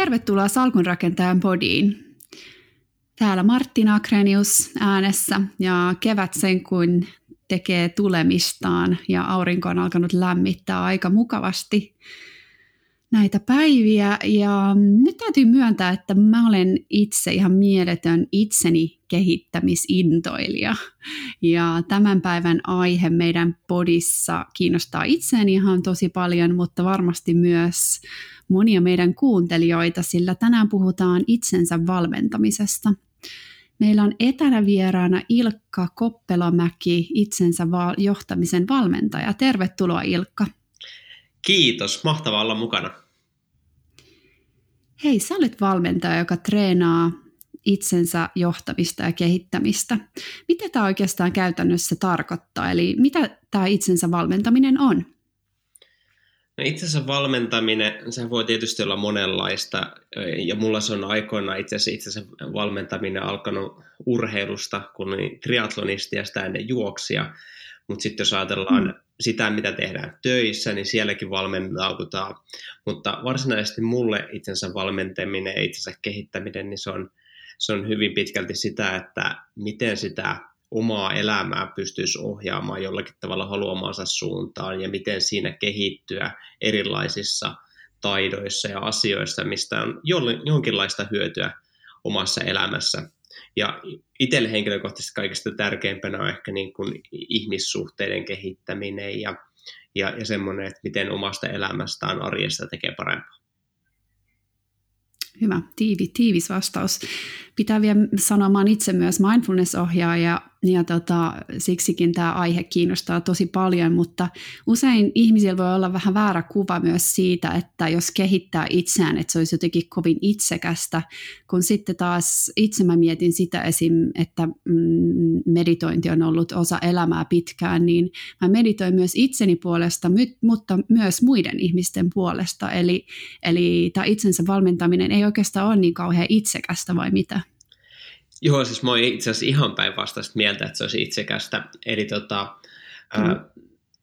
Tervetuloa Salkunrakentajan podiin. Täällä Martina Akrenius äänessä ja kevät sen kun tekee tulemistaan ja aurinko on alkanut lämmittää aika mukavasti näitä päiviä. Ja nyt täytyy myöntää, että mä olen itse ihan mieletön itseni kehittämisintoilija. Ja tämän päivän aihe meidän podissa kiinnostaa itseäni ihan tosi paljon, mutta varmasti myös monia meidän kuuntelijoita, sillä tänään puhutaan itsensä valmentamisesta. Meillä on etänä vieraana Ilkka Koppelomäki, itsensä johtamisen valmentaja. Tervetuloa Ilkka. Kiitos, mahtavaa olla mukana. Hei, sä olet valmentaja, joka treenaa itsensä johtamista ja kehittämistä. Mitä tämä oikeastaan käytännössä tarkoittaa? Eli mitä tämä itsensä valmentaminen on? No itsensä valmentaminen, se voi tietysti olla monenlaista, ja mulla se on aikoinaan itse asiassa itsensä valmentaminen alkanut urheilusta, kun olin triatlonisti ja sitä ennen juoksia, mutta sitten jos ajatellaan mm. sitä, mitä tehdään töissä, niin sielläkin valmentaudutaan, mutta varsinaisesti mulle itsensä valmentaminen ja itsensä kehittäminen, niin se on, se on hyvin pitkälti sitä, että miten sitä omaa elämää pystyisi ohjaamaan jollakin tavalla haluamansa suuntaan ja miten siinä kehittyä erilaisissa taidoissa ja asioissa, mistä on jonkinlaista hyötyä omassa elämässä. Ja itselle henkilökohtaisesti kaikista tärkeimpänä on ehkä niin kuin ihmissuhteiden kehittäminen ja, ja, ja semmoinen, että miten omasta elämästään arjesta tekee parempaa. Hyvä, tiivi, tiivis vastaus. Pitää vielä sanoa, mä itse myös mindfulness-ohjaaja ja tota, siksikin tämä aihe kiinnostaa tosi paljon, mutta usein ihmisillä voi olla vähän väärä kuva myös siitä, että jos kehittää itseään, että se olisi jotenkin kovin itsekästä, kun sitten taas itse mä mietin sitä esim, että mm, meditointi on ollut osa elämää pitkään, niin mä meditoin myös itseni puolesta, mutta myös muiden ihmisten puolesta, eli, eli tämä itsensä valmentaminen ei oikeastaan ole niin kauhean itsekästä vai mitä? Joo, siis mä oon itse asiassa ihan päinvastaista mieltä, että se olisi itsekästä. Eli tota, mm. ää,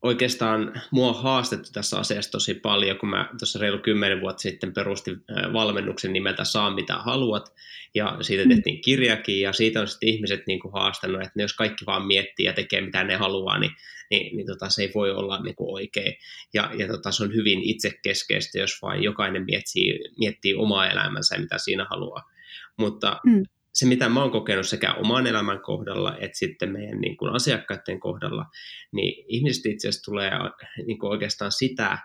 oikeastaan mua on haastettu tässä asiassa tosi paljon, kun mä tuossa reilu kymmenen vuotta sitten perustin valmennuksen nimeltä Saa mitä haluat, ja siitä mm. tehtiin kirjakin, ja siitä on sitten ihmiset niin kuin haastanut, että jos kaikki vaan miettii ja tekee mitä ne haluaa, niin, niin, niin tota, se ei voi olla niin kuin oikein. Ja, ja tota, se on hyvin itsekeskeistä, jos vain jokainen miettii, miettii omaa elämänsä ja mitä siinä haluaa. Mutta mm se, mitä mä oon kokenut sekä oman elämän kohdalla että sitten meidän niin kuin asiakkaiden kohdalla, niin ihmiset itse asiassa tulee niin kuin oikeastaan sitä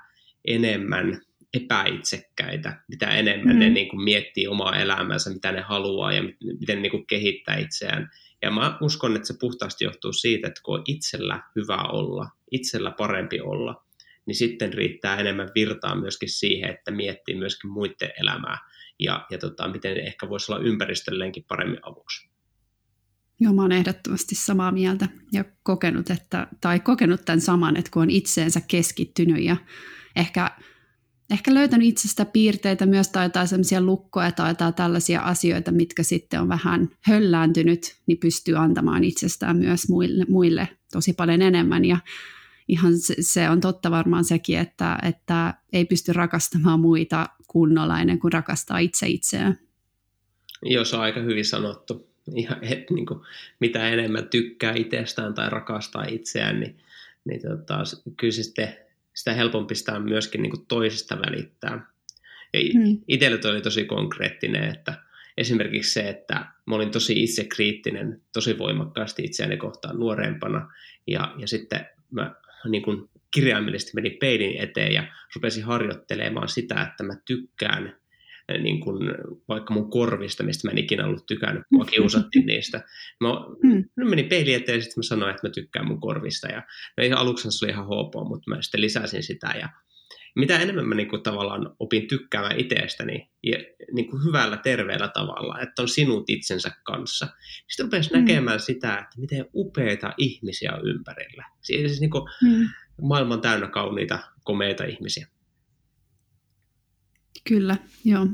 enemmän epäitsekkäitä, mitä enemmän mm. ne niin kuin miettii omaa elämäänsä, mitä ne haluaa ja miten ne niin kuin kehittää itseään. Ja mä uskon, että se puhtaasti johtuu siitä, että kun on itsellä hyvä olla, itsellä parempi olla, niin sitten riittää enemmän virtaa myöskin siihen, että miettii myöskin muiden elämää ja, ja tota, miten ehkä voisi olla ympäristölleenkin paremmin avuksi. Joo, mä ehdottomasti samaa mieltä ja kokenut, että, tai kokenut tämän saman, että kun on itseensä keskittynyt ja ehkä, ehkä löytänyt itsestä piirteitä myös tai jotain sellaisia lukkoja tai jotain tällaisia asioita, mitkä sitten on vähän höllääntynyt, niin pystyy antamaan itsestään myös muille, muille tosi paljon enemmän ja ihan se, se on totta varmaan sekin, että, että ei pysty rakastamaan muita kunnolla ennen kuin rakastaa itse itseään. Joo, se on aika hyvin sanottu. Ihan, et, niin kuin, mitä enemmän tykkää itsestään tai rakastaa itseään, niin, niin tota, kyllä se sitten, sitä helpompi sitä myöskin niin kuin toisesta välittää. Hmm. itselle oli tosi konkreettinen, että esimerkiksi se, että mä olin tosi itsekriittinen, tosi voimakkaasti itseäni kohtaan nuorempana, ja, ja sitten mä niin kuin kirjaimellisesti meni peilin eteen ja rupesin harjoittelemaan sitä, että mä tykkään eh, niin kuin, vaikka mun korvista, mistä mä en ikinä ollut tykännyt, kun kiusattiin niistä. Mä, mm. mä menin peilin eteen ja sitten mä sanoin, että mä tykkään mun korvista. Ja no aluksi se oli ihan hopoa, mutta mä sitten lisäsin sitä. Ja mitä enemmän mä niin kuin, tavallaan opin tykkäämään itsestäni ja niin kuin hyvällä, terveellä tavalla, että on sinut itsensä kanssa, niin sitten rupesi mm. näkemään sitä, että miten upeita ihmisiä on ympärillä. Siis niin kuin, mm maailman täynnä kauniita, komeita ihmisiä. Kyllä, joo.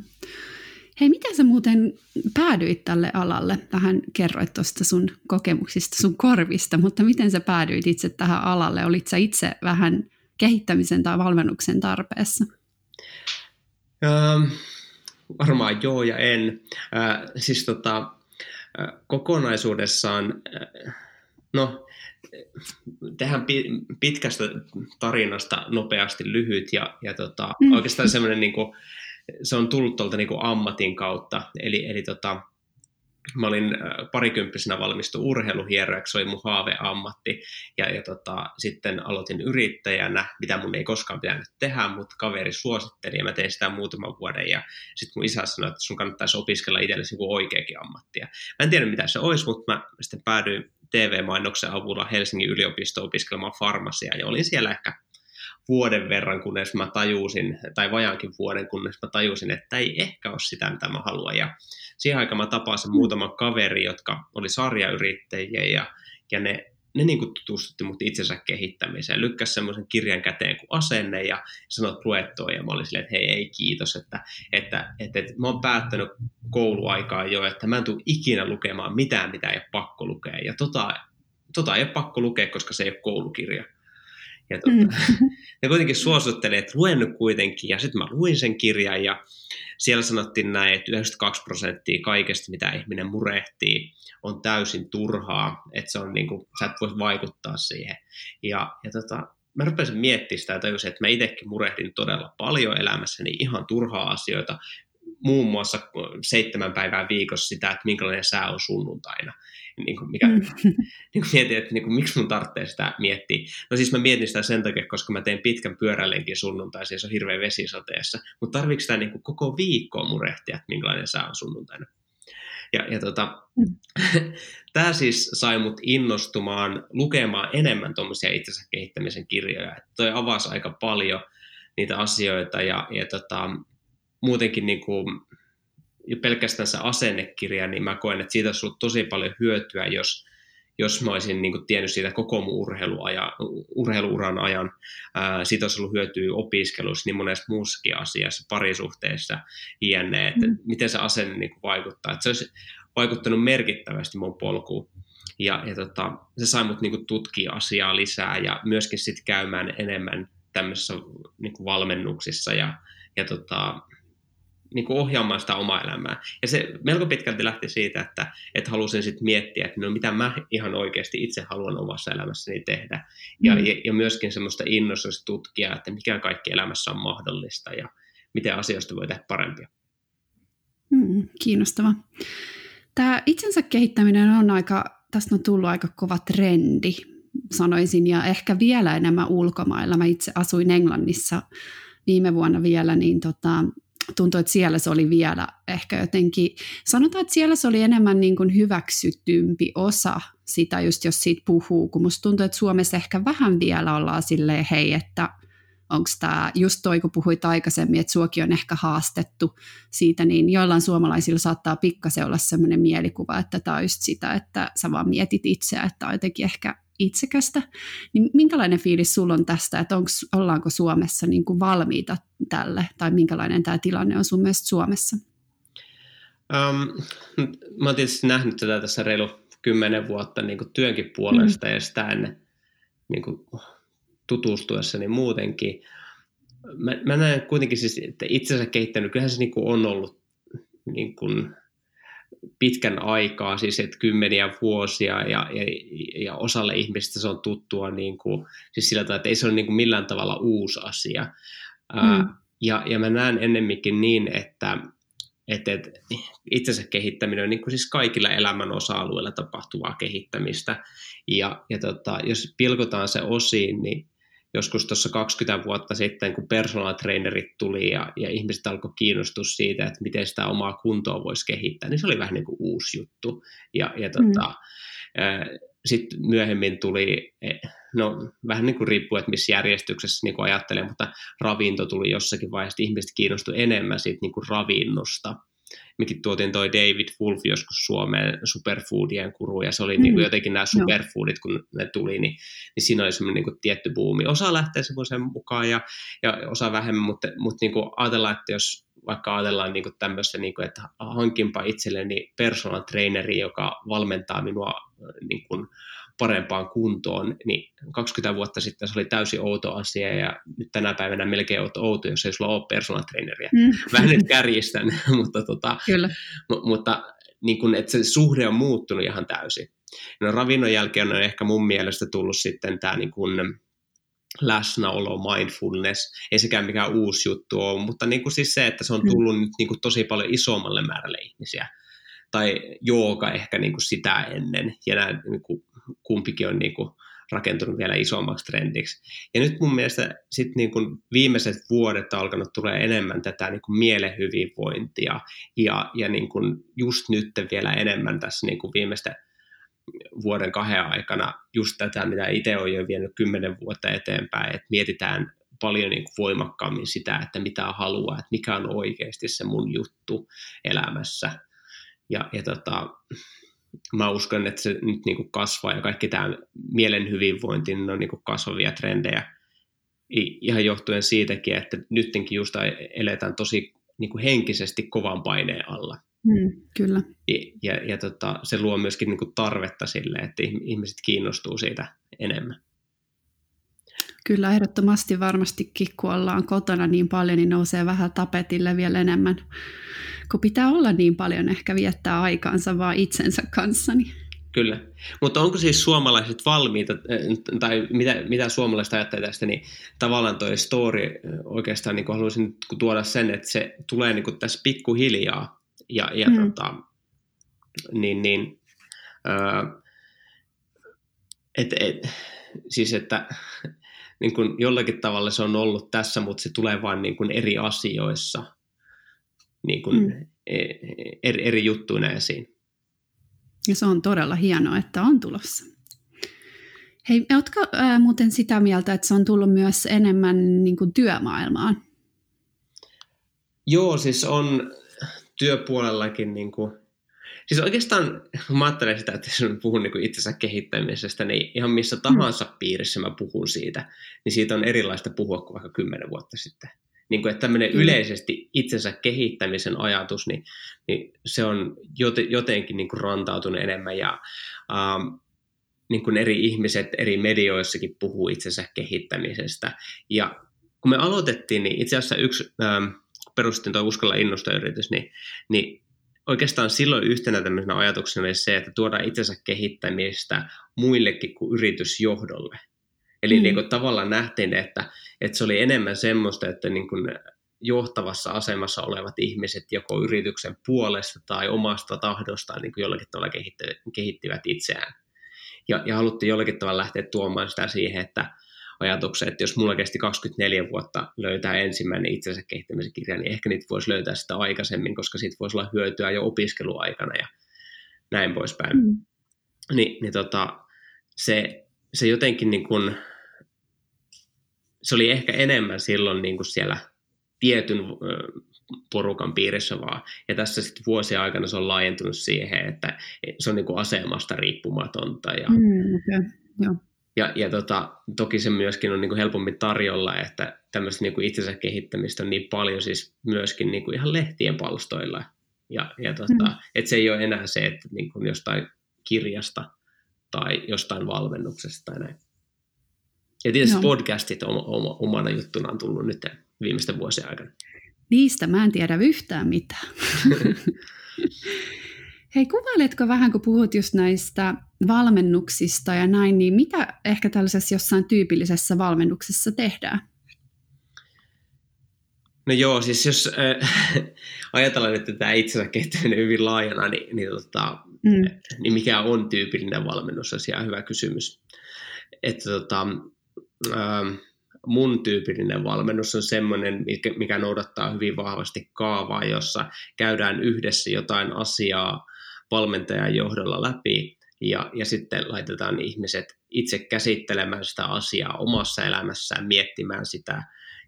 Hei, miten sä muuten päädyit tälle alalle? Vähän kerroit tuosta sun kokemuksista, sun korvista, mutta miten sä päädyit itse tähän alalle? Olit sä itse vähän kehittämisen tai valmennuksen tarpeessa? Ähm, varmaan joo ja en. Äh, siis tota, äh, kokonaisuudessaan, äh, no tehdään pitkästä tarinasta nopeasti lyhyt ja, ja tota, mm. oikeastaan semmoinen, niin kuin, se on tullut tuolta niin kuin ammatin kautta, eli, eli tota, mä olin äh, parikymppisenä valmistu urheiluhierojaksi, se oli mun haaveammatti, ja, ja tota, sitten aloitin yrittäjänä, mitä mun ei koskaan pitänyt tehdä, mutta kaveri suositteli, ja mä tein sitä muutaman vuoden, ja sitten mun isä sanoi, että sun kannattaisi opiskella itsellesi joku oikeakin ammattia. Mä en tiedä, mitä se olisi, mutta mä sitten päädyin TV-mainoksen avulla Helsingin yliopisto opiskelemaan farmasiaa, ja olin siellä ehkä vuoden verran, kunnes mä tajusin, tai vajaankin vuoden, kunnes mä tajusin, että ei ehkä ole sitä, mitä mä haluan. Ja siihen aikaan mä tapasin muutaman kaveri, jotka oli sarjayrittäjiä, ja, ja ne, ne niin kuin tutustutti mut itsensä kehittämiseen. Lykkäsi semmoisen kirjan käteen kuin asenne, ja sanoi luettua, ja mä olin silleen, että hei, ei kiitos, että, että, että, että mä oon päättänyt kouluaikaa jo, että mä en tule ikinä lukemaan mitään, mitä ei ole pakko lukea. Ja tota, tota ei ole pakko lukea, koska se ei ole koulukirja. Ja tuota, mm. ne kuitenkin suositteli, että luen nyt kuitenkin, ja sitten mä luin sen kirjan, ja siellä sanottiin näin, että 92 prosenttia kaikesta, mitä ihminen murehtii, on täysin turhaa, että se on niin kuin, sä et voi vaikuttaa siihen. Ja, ja tota, mä rupesin miettimään sitä ja tajusin, että mä itsekin murehdin todella paljon elämässäni ihan turhaa asioita, muun muassa seitsemän päivää viikossa sitä, että minkälainen sää on sunnuntaina niin kuin mikä, mm. niin kuin mietin, että niin kuin, miksi mun tarvitsee sitä miettiä. No siis mä mietin sitä sen takia, koska mä teen pitkän pyörälenkin sunnuntaisin ja se on hirveän vesisateessa. Mutta tarviiko sitä niin kuin koko viikkoa murehtia, että minkälainen sää on sunnuntaina? Ja, ja tota, mm. tämä siis sai mut innostumaan lukemaan enemmän tuommoisia itsensä kehittämisen kirjoja. Että toi avasi aika paljon niitä asioita ja, ja tota, muutenkin niin kuin, jo pelkästään se asennekirja, niin mä koen, että siitä olisi ollut tosi paljon hyötyä, jos, jos mä olisin niin kuin, tiennyt siitä koko mun urheiluaja, urheiluuran ajan. Ää, siitä olisi ollut hyötyä opiskelussa, niin monessa muussakin asiassa, parisuhteessa, jne, että mm. miten se asenne niin kuin, vaikuttaa. Että se olisi vaikuttanut merkittävästi mun polkuun. Ja, ja tota, se sai mut niin kuin, tutkia asiaa lisää ja myöskin sitten käymään enemmän tämmöisissä niin kuin, valmennuksissa ja, ja tota, niin kuin ohjaamaan sitä omaa elämää. Ja se melko pitkälti lähti siitä, että, että halusin sitten miettiä, että no mitä mä ihan oikeasti itse haluan omassa elämässäni tehdä. Ja, mm. ja, ja myöskin semmoista innostusta tutkia, että mikä kaikki elämässä on mahdollista ja miten asioista voi tehdä parempia. Mm, kiinnostava. Tämä itsensä kehittäminen on aika, tästä on tullut aika kova trendi, sanoisin, ja ehkä vielä enemmän ulkomailla. Mä itse asuin Englannissa viime vuonna vielä, niin tota, tuntui, että siellä se oli vielä ehkä jotenkin, sanotaan, että siellä se oli enemmän niin kuin hyväksytympi osa sitä, just jos siitä puhuu, kun musta tuntuu, että Suomessa ehkä vähän vielä ollaan silleen, hei, että onko tämä just toi, kun puhuit aikaisemmin, että suokin on ehkä haastettu siitä, niin joillain suomalaisilla saattaa pikkasen olla sellainen mielikuva, että tämä on just sitä, että sä vaan mietit itseä, että on jotenkin ehkä itsekästä. Niin minkälainen fiilis sulla on tästä, että onks, ollaanko Suomessa niin kuin valmiita tälle, tai minkälainen tämä tilanne on sun mielestä Suomessa? Um, mä oon tietysti nähnyt tätä tässä reilu kymmenen vuotta niin kuin työnkin puolesta mm. ja sitä ennen niin kuin tutustuessani muutenkin. Mä, mä näen kuitenkin siis, että itsensä kehittänyt, kyllähän se niin kuin on ollut niin kuin pitkän aikaa, siis että kymmeniä vuosia ja, ja, ja osalle ihmisistä se on tuttua niin kuin, siis sillä tavalla, että ei se ole niin kuin millään tavalla uusi asia. Mm. Ää, ja, ja mä näen ennemminkin niin, että, että, että itsensä kehittäminen on niin kuin siis kaikilla elämän osa-alueilla tapahtuvaa kehittämistä. Ja, ja tota, jos pilkotaan se osiin, niin joskus tuossa 20 vuotta sitten, kun personal trainerit tuli ja, ja ihmiset alkoi kiinnostua siitä, että miten sitä omaa kuntoa voisi kehittää, niin se oli vähän niin kuin uusi juttu. Ja, ja tota, mm. sitten myöhemmin tuli, e, no vähän niin kuin riippuu, että missä järjestyksessä niin kuin ajattelen, mutta ravinto tuli jossakin vaiheessa, ihmiset kiinnostuivat enemmän siitä niin kuin ravinnosta mekin tuotiin toi David Wolf joskus Suomeen superfoodien kuru, ja se oli mm. niin kuin jotenkin nämä superfoodit, kun ne tuli, niin, niin siinä oli semmoinen niin kuin tietty buumi. Osa lähtee semmoisen mukaan ja, ja osa vähemmän, mutta, mutta niin kuin ajatellaan, että jos vaikka ajatellaan niin tämmöistä, niin kuin, että hankinpa itselleni personal traineri, joka valmentaa minua niin kuin parempaan kuntoon, niin 20 vuotta sitten se oli täysin outo asia ja nyt tänä päivänä melkein outo, outo jos ei sulla ole personal traineria. Mm. Vähän nyt kärjistän, mutta, tota, Kyllä. M- mutta niin kun, että se suhde on muuttunut ihan täysin. No ravinnon jälkeen on ehkä mun mielestä tullut sitten tämä niin kun, läsnäolo, mindfulness, ei sekään mikään uusi juttu ole, mutta niin kuin siis se, että se on mm. tullut mm. nyt niin kuin tosi paljon isommalle määrälle ihmisiä. Tai jooga ehkä niin kuin sitä ennen, ja nämä niin kuin, kumpikin on niin kuin rakentunut vielä isommaksi trendiksi. Ja nyt mun mielestä sit niin kuin viimeiset vuodet on alkanut tulee enemmän tätä niin kuin mielen hyvinvointia, ja, ja niin kuin just nyt vielä enemmän tässä niin kuin viimeisten vuoden kahden aikana just tätä, mitä itse olen jo vienyt kymmenen vuotta eteenpäin, että mietitään paljon niin kuin voimakkaammin sitä, että mitä haluaa, että mikä on oikeasti se mun juttu elämässä. Ja, ja tota, mä uskon, että se nyt niin kuin kasvaa ja kaikki tämä mielen hyvinvointi niin on niin kuin kasvavia trendejä ihan johtuen siitäkin, että nytkin just eletään tosi niin kuin henkisesti kovan paineen alla. Mm, kyllä. Ja, ja, ja tota, se luo myöskin niin kuin tarvetta sille, että ihmiset kiinnostuu siitä enemmän. Kyllä ehdottomasti varmastikin, kun ollaan kotona niin paljon, niin nousee vähän tapetille vielä enemmän, kun pitää olla niin paljon ehkä viettää aikaansa vaan itsensä kanssa. Niin. Kyllä. Mutta onko siis suomalaiset valmiita, tai mitä, mitä suomalaiset ajattelee tästä, niin tavallaan toi story oikeastaan niin haluaisin tuoda sen, että se tulee niin tässä pikkuhiljaa, ja, ja mm. tota, niin, niin öö, et, et, siis että niin kuin jollakin tavalla se on ollut tässä, mutta se tulee vain niin kuin eri asioissa niin kuin mm. eri, eri juttuina esiin. Ja se on todella hienoa, että on tulossa. Hei, oletko ää, muuten sitä mieltä, että se on tullut myös enemmän niin kuin työmaailmaan? Joo, siis on, työpuolellakin niin kuin, siis oikeastaan mä ajattelen sitä, että jos puhun niin itsensä kehittämisestä, niin ihan missä tahansa mm. piirissä mä puhun siitä, niin siitä on erilaista puhua kuin vaikka kymmenen vuotta sitten. Niin kuin, että tämmöinen mm. yleisesti itsensä kehittämisen ajatus, niin, niin se on jotenkin niin kuin rantautunut enemmän ja ähm, niin kuin eri ihmiset eri medioissakin puhuu itsensä kehittämisestä. Ja kun me aloitettiin, niin itse asiassa yksi ähm, perustettiin tuo Uskalla innosta yritys, niin, niin oikeastaan silloin yhtenä tämmöisenä ajatuksena oli se, että tuodaan itsensä kehittämistä muillekin kuin yritysjohdolle. Eli mm. niin kuin tavallaan nähtiin, että, että se oli enemmän semmoista, että niin kuin johtavassa asemassa olevat ihmiset joko yrityksen puolesta tai omasta tahdostaan niin kuin jollakin tavalla kehittivät itseään. Ja, ja haluttiin jollakin tavalla lähteä tuomaan sitä siihen, että, ajatuksen, että jos mulla kesti 24 vuotta löytää ensimmäinen itsensä kehittämisen kirja, niin ehkä niitä voisi löytää sitä aikaisemmin, koska siitä voisi olla hyötyä jo opiskeluaikana ja näin poispäin. Mm. Ni, niin tota, se, se jotenkin niin kuin, se oli ehkä enemmän silloin niin kuin siellä tietyn porukan piirissä vaan. Ja tässä sitten vuosien aikana se on laajentunut siihen, että se on niin kuin asemasta riippumatonta. Ja, mm, okay. Joo. Ja, ja tota, toki se myöskin on niin kuin helpommin tarjolla, että tämmöistä niin kuin itsensä kehittämistä on niin paljon siis myöskin niin kuin ihan lehtien palstoilla. Ja, ja tota, mm. että se ei ole enää se, että niin kuin jostain kirjasta tai jostain valmennuksesta tai näin. Ja tietysti no. podcastit on, on, omana juttuna on tullut nyt viimeisten vuosien aikana. Niistä mä en tiedä yhtään mitään. Hei, kuvailetko vähän, kun puhut just näistä valmennuksista ja näin, niin mitä ehkä tällaisessa jossain tyypillisessä valmennuksessa tehdään? No joo, siis jos äh, ajatellaan, että tämä itsensä kehittyminen hyvin laajana, niin, niin, tota, mm. niin mikä on tyypillinen valmennus, on hyvä kysymys. Että tota, äh, mun tyypillinen valmennus on semmoinen, mikä, mikä noudattaa hyvin vahvasti kaavaa, jossa käydään yhdessä jotain asiaa valmentajan johdolla läpi ja, ja sitten laitetaan ihmiset itse käsittelemään sitä asiaa omassa elämässään, miettimään sitä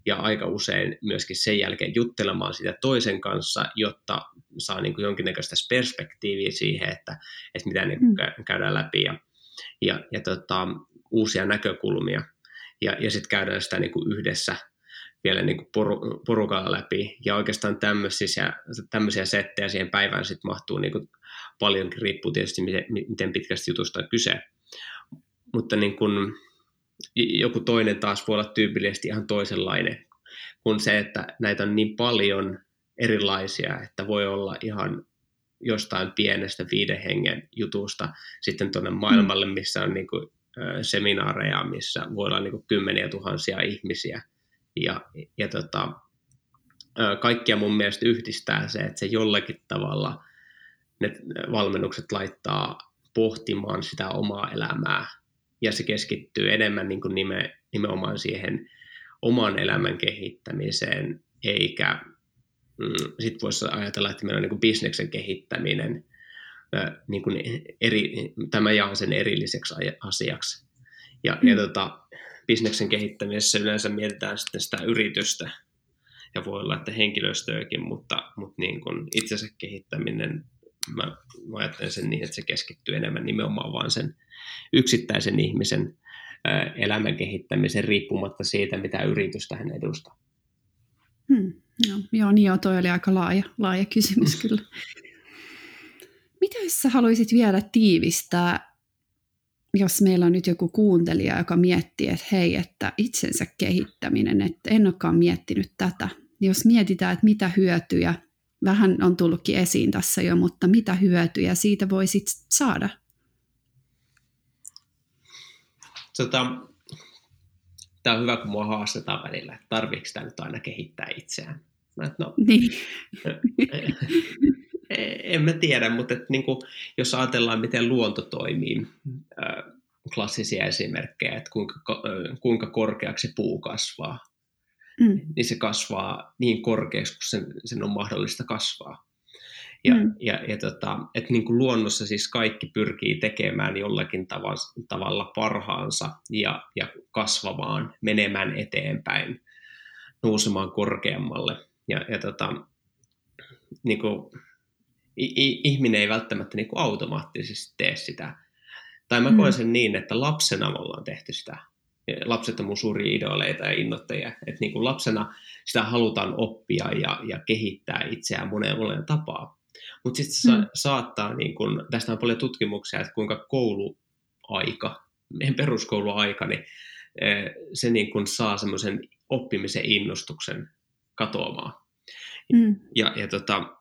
ja aika usein myöskin sen jälkeen juttelemaan sitä toisen kanssa, jotta saa niin kuin jonkinnäköistä perspektiiviä siihen, että, että mitä ne mm. käydään läpi ja, ja, ja tota, uusia näkökulmia. Ja, ja sitten käydään sitä niin kuin yhdessä vielä niin kuin poru, porukalla läpi. Ja oikeastaan tämmöisiä, tämmöisiä settejä siihen päivään sitten mahtuu niin kuin paljonkin, riippuu tietysti miten, miten pitkästi jutusta on kyse. mutta niin kun, joku toinen taas voi olla tyypillisesti ihan toisenlainen kuin se, että näitä on niin paljon erilaisia, että voi olla ihan jostain pienestä viiden hengen jutusta sitten tuonne maailmalle, mm. missä on niin kuin, seminaareja, missä voi olla niin kuin kymmeniä tuhansia ihmisiä. Ja, ja tota, kaikkia mun mielestä yhdistää se, että se jollakin tavalla ne valmennukset laittaa pohtimaan sitä omaa elämää ja se keskittyy enemmän niin kuin nime, nimenomaan siihen oman elämän kehittämiseen, eikä mm, sitten voisi ajatella, että meillä on niin kuin bisneksen kehittäminen, niin kuin eri, tämä jaan sen erilliseksi asiaksi. Ja, mm. ja tota, bisneksen kehittämisessä yleensä mietitään sitten sitä yritystä, ja voi olla, että henkilöstöäkin, mutta, mutta niin kuin itsensä kehittäminen, mä, mä ajattelen sen niin, että se keskittyy enemmän nimenomaan vaan sen yksittäisen ihmisen elämän kehittämisen riippumatta siitä, mitä yritystä hän edustaa. Hmm, joo, joo, niin joo, toi oli aika laaja, laaja kysymys kyllä. Mitä sä haluaisit vielä tiivistää, jos meillä on nyt joku kuuntelija, joka miettii, että hei, että itsensä kehittäminen, että en olekaan miettinyt tätä. Jos mietitään, että mitä hyötyjä, vähän on tullutkin esiin tässä jo, mutta mitä hyötyjä siitä voisit saada? Tota, tämä on hyvä, kun mua haastetaan välillä, että tarviiko tämä nyt aina kehittää itseään. Mä, no, niin. en mä tiedä, mutta että niin kuin, jos ajatellaan, miten luonto toimii, klassisia esimerkkejä, että kuinka, kuinka korkeaksi puu kasvaa, mm. niin se kasvaa niin korkeaksi, kun sen, sen on mahdollista kasvaa. Ja, mm. ja, ja tota, että niin kuin luonnossa siis kaikki pyrkii tekemään jollakin tavalla, tavalla parhaansa ja, ja kasvamaan, menemään eteenpäin, nousemaan korkeammalle. Ja, ja tota, niin kuin, ihminen ei välttämättä niin kuin automaattisesti tee sitä. Tai mä koen mm. sen niin, että lapsena me ollaan tehty sitä. Lapset on mun suuria idoleita ja innoittajia. Että niin kuin lapsena sitä halutaan oppia ja, ja kehittää itseään moneen moneen tapaa. Mutta sitten mm. saattaa, niin kun, tästä on paljon tutkimuksia, että kuinka kouluaika, meidän peruskouluaika, niin eh, se niin kun saa semmoisen oppimisen innostuksen katoamaan. Mm. Ja, ja tota,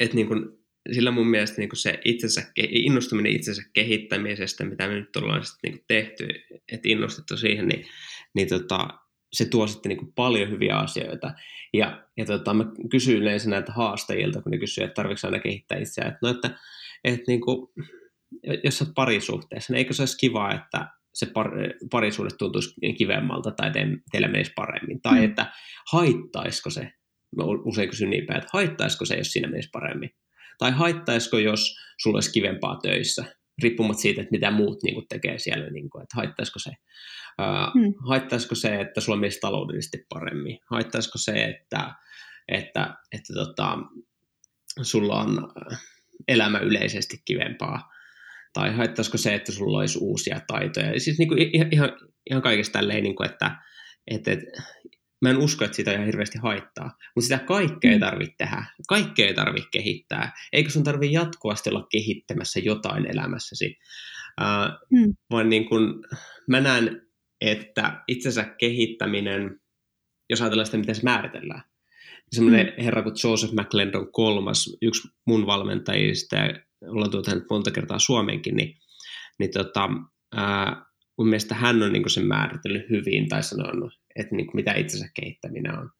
et niin kun, sillä mun mielestä niin se itsensä, innostuminen itsensä kehittämisestä, mitä me nyt ollaan sitten niin tehty, että innostettu siihen, niin, niin tota, se tuo sitten niin paljon hyviä asioita. Ja, ja tota, mä kysyn yleensä näitä haastajilta, kun ne kysyy, että tarvitsetko aina kehittää itseään. Että, no, että, että niin kuin, jos olet parisuhteessa, niin eikö se olisi kiva, että se par, parisuudet tuntuisi kivemmalta tai te, teillä menisi paremmin. Tai mm. että haittaisiko se, mä usein kysyn niin päin, että haittaisiko se, jos siinä menisi paremmin. Tai haittaisiko, jos sulla olisi kivempaa töissä, riippumatta siitä, että mitä muut niin kuin, tekee siellä, niin kuin, että haittaisiko se. Hmm. Haittaisiko se, että sulla menisi taloudellisesti paremmin? Haittaisiko se, että, että, että tota, sulla on elämä yleisesti kivempaa? Tai haittaisiko se, että sulla olisi uusia taitoja? Siis niin kuin ihan, ihan kaikesta tälleen, niin kuin, että, että, että mä en usko, että sitä ihan hirveästi haittaa. Mutta sitä kaikkea ei mm. tarvitse tehdä. Kaikkea ei tarvitse kehittää. Eikö sun tarvitse jatkuvasti olla kehittämässä jotain elämässäsi? Uh, mm. Vaan niin kun, mä näen että itsensä kehittäminen, jos ajatellaan sitä, miten se määritellään, semmoinen mm. herra kuin Joseph McClendon kolmas, yksi mun valmentajista, ja ollaan tuota hänet monta kertaa Suomeenkin, niin, niin tota, ää, mun mielestä hän on niin sen määritellyt hyvin tai sanonut, että niin mitä itsensä kehittäminen on.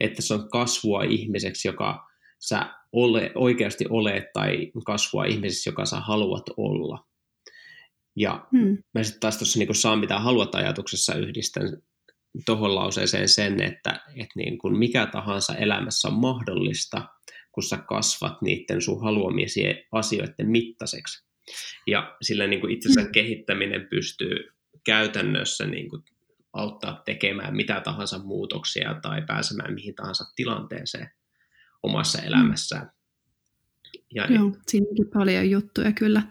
Että se on kasvua ihmiseksi, joka sä ole, oikeasti olet, tai kasvua ihmiseksi, joka sä haluat olla. Ja hmm. mä sitten taas tuossa niin saan mitä haluat ajatuksessa yhdistän tuohon lauseeseen sen, että, että niin kuin mikä tahansa elämässä on mahdollista, kun sä kasvat niiden sun haluamisia asioiden mittaiseksi. Ja sillä niin kuin itsensä hmm. kehittäminen pystyy käytännössä niin kuin auttaa tekemään mitä tahansa muutoksia tai pääsemään mihin tahansa tilanteeseen omassa hmm. elämässään. Ja Joo, niin, siinäkin paljon juttuja kyllä.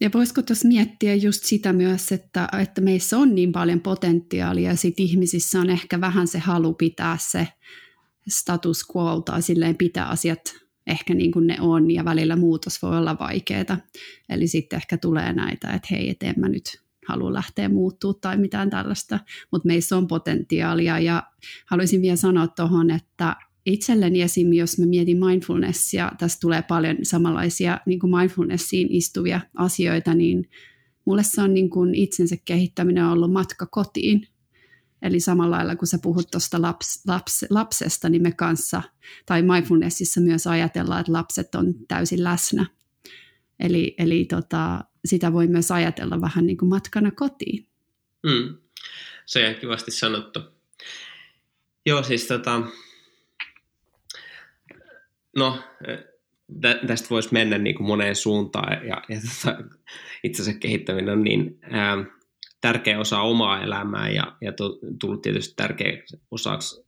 Ja voisiko tuossa miettiä just sitä myös, että, että meissä on niin paljon potentiaalia ja sit ihmisissä on ehkä vähän se halu pitää se status quo tai silleen pitää asiat ehkä niin kuin ne on ja välillä muutos voi olla vaikeaa. Eli sitten ehkä tulee näitä, että hei, et en mä nyt halua lähteä muuttuu tai mitään tällaista, mutta meissä on potentiaalia ja haluaisin vielä sanoa tuohon, että itselleni esim. jos mä mietin mindfulnessia, tässä tulee paljon samanlaisia niin kuin mindfulnessiin istuvia asioita, niin mulle se on niin kuin itsensä kehittäminen ollut matka kotiin. Eli samalla lailla kun sä puhut tuosta laps, laps, lapsesta, niin me kanssa, tai mindfulnessissa myös ajatellaan, että lapset on täysin läsnä. Eli, eli tota, sitä voi myös ajatella vähän niin kuin matkana kotiin. Mm. Se on kivasti sanottu. Joo, siis tota, no, tästä voisi mennä niin kuin moneen suuntaan ja, ja tota, itsensä kehittäminen on niin ää, tärkeä osa omaa elämää ja, ja to, tullut tietysti tärkeä osaksi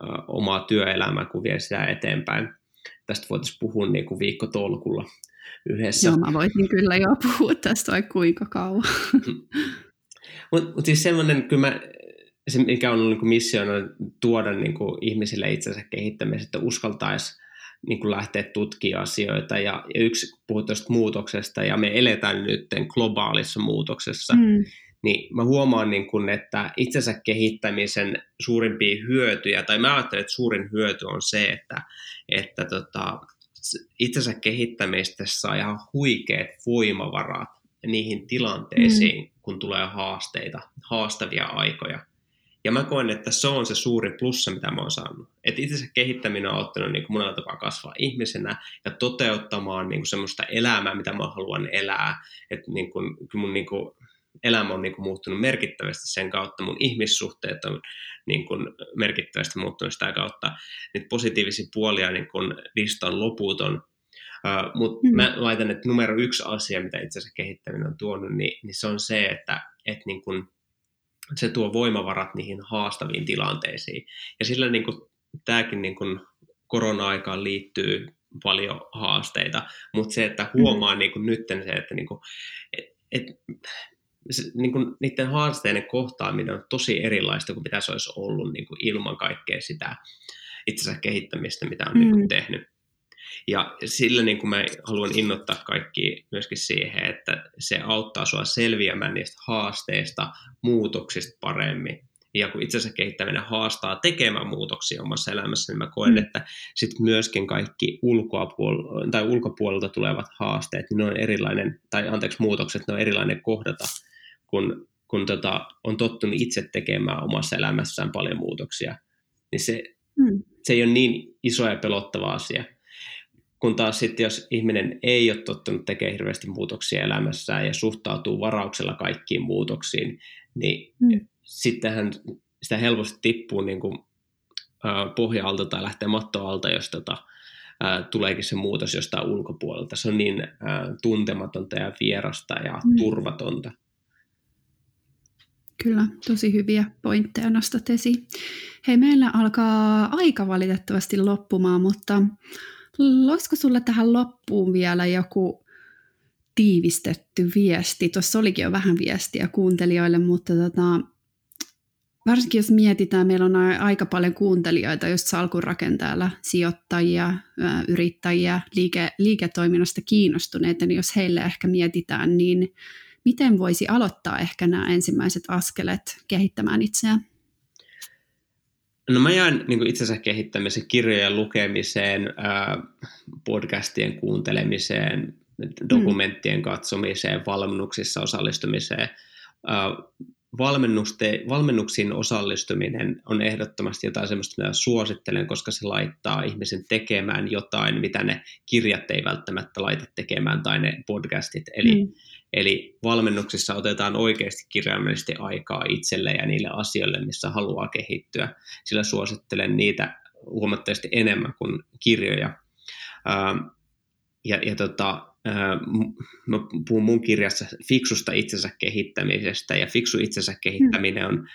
ää, omaa työelämää, kun vie sitä eteenpäin. Tästä voitaisiin puhua niin kuin viikkotolkulla yhdessä. Joo, mä voisin kyllä jo puhua tästä vaikka kuinka kauan. Mutta mut siis semmoinen, kyllä mä, se mikä on niin missiona tuoda niin kuin ihmisille itsensä kehittämistä, että uskaltaisi niin kuin lähteä tutkimaan asioita. Ja, ja yksi puhut tuosta muutoksesta, ja me eletään nyt globaalissa muutoksessa, mm. niin mä huomaan, niin kuin, että itsensä kehittämisen suurimpia hyötyjä, tai mä ajattelen, että suurin hyöty on se, että, että tota, itsensä kehittämistä saa ihan huikeat voimavarat niihin tilanteisiin, mm. kun tulee haasteita, haastavia aikoja. Ja mä koen, että se on se suuri plussa, mitä mä oon saanut. Että itsensä kehittäminen on auttanut niin kuin monella tapaa kasvaa ihmisenä ja toteuttamaan niin kuin semmoista elämää, mitä mä haluan elää. Että niin kuin, mun niin kuin elämä on niin kuin muuttunut merkittävästi sen kautta, mun ihmissuhteet on niin kuin merkittävästi muuttunut sitä kautta. Nyt positiivisia puolia niin kuin lista on loputon, Uh, Mutta mm. mä laitan, että numero yksi asia, mitä itse asiassa kehittäminen on tuonut, niin, niin se on se, että et niin kun se tuo voimavarat niihin haastaviin tilanteisiin. Ja sillä niin kun, tämäkin niin kun korona-aikaan liittyy paljon haasteita, mutta se, että huomaa mm. niin kun nyt se, että niin kun, et, et, se, niin kuin, niiden haasteiden kohtaaminen on tosi erilaista kuin mitä se olisi ollut niin kuin ilman kaikkea sitä itsensä kehittämistä, mitä on mm. niin kuin, tehnyt. Ja sillä niin kuin mä haluan innoittaa kaikki myöskin siihen, että se auttaa sua selviämään niistä haasteista, muutoksista paremmin. Ja kun itsensä kehittäminen haastaa tekemään muutoksia omassa elämässä, niin mä koen, mm. että sitten myöskin kaikki ulkopuol- tai ulkopuolelta tulevat haasteet, niin ne on erilainen, tai anteeksi muutokset, ne on erilainen kohdata, kun, kun tota, on tottunut itse tekemään omassa elämässään paljon muutoksia. Niin se, mm. se ei ole niin iso ja pelottava asia. Kun taas sitten, jos ihminen ei ole tottunut tekemään hirveästi muutoksia elämässään ja suhtautuu varauksella kaikkiin muutoksiin, niin mm. sittenhän sitä helposti tippuu niin kuin, äh, pohja-alta tai lähtee mattoalta, jos tota, äh, tuleekin se muutos jostain ulkopuolelta. Se on niin äh, tuntematonta ja vierasta ja mm. turvatonta. Kyllä, tosi hyviä pointteja nostat esiin. Hei, meillä alkaa aika valitettavasti loppumaan, mutta Olisiko sulle tähän loppuun vielä joku tiivistetty viesti? Tuossa olikin jo vähän viestiä kuuntelijoille, mutta tota, varsinkin jos mietitään, meillä on aika paljon kuuntelijoita, just salkunrakentajalla, sijoittajia, yrittäjiä, liike, liiketoiminnasta kiinnostuneita, niin jos heille ehkä mietitään, niin miten voisi aloittaa ehkä nämä ensimmäiset askeleet kehittämään itseään? No mä jään niin itsensä kehittämiseen, kirjojen lukemiseen, podcastien kuuntelemiseen, dokumenttien katsomiseen, valmennuksissa osallistumiseen. valmennuksiin osallistuminen on ehdottomasti jotain sellaista, mitä suosittelen, koska se laittaa ihmisen tekemään jotain, mitä ne kirjat ei välttämättä laita tekemään tai ne podcastit. Eli mm Eli valmennuksissa otetaan oikeasti kirjaimellisesti aikaa itselle ja niille asioille, missä haluaa kehittyä. Sillä suosittelen niitä huomattavasti enemmän kuin kirjoja. Ja, ja tota, mä puhun mun kirjassa fiksusta itsensä kehittämisestä, ja fiksu itsensä kehittäminen on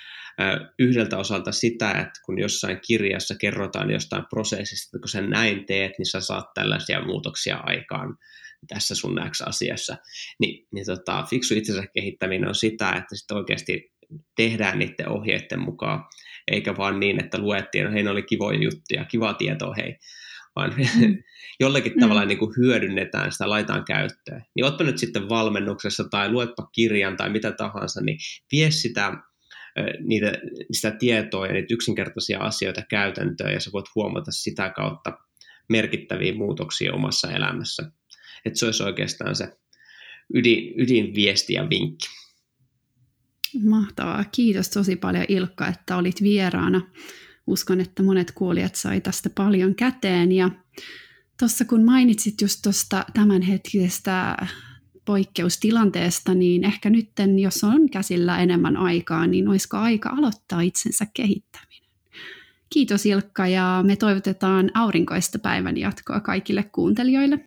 yhdeltä osalta sitä, että kun jossain kirjassa kerrotaan jostain prosessista, että kun sä näin teet, niin sä saat tällaisia muutoksia aikaan tässä sun X-asiassa, niin, niin tota, fiksu itsensä kehittäminen on sitä, että sitten oikeasti tehdään niiden ohjeiden mukaan, eikä vaan niin, että luettiin, no hei, ne oli kivoja juttuja, kivaa tietoa, hei, vaan mm. jollakin mm. tavalla niin kuin hyödynnetään sitä, laitaan käyttöön. Niin ootpa nyt sitten valmennuksessa tai luetpa kirjan tai mitä tahansa, niin vie sitä, niitä, sitä tietoa ja niitä yksinkertaisia asioita käytäntöön ja sä voit huomata sitä kautta merkittäviä muutoksia omassa elämässä. Että se olisi oikeastaan se ydin, ydinviesti ja vinkki. Mahtavaa. Kiitos tosi paljon Ilkka, että olit vieraana. Uskon, että monet kuulijat sai tästä paljon käteen. Ja tuossa kun mainitsit just tuosta tämänhetkisestä poikkeustilanteesta, niin ehkä nyt, jos on käsillä enemmän aikaa, niin olisiko aika aloittaa itsensä kehittäminen. Kiitos Ilkka ja me toivotetaan aurinkoista päivän jatkoa kaikille kuuntelijoille.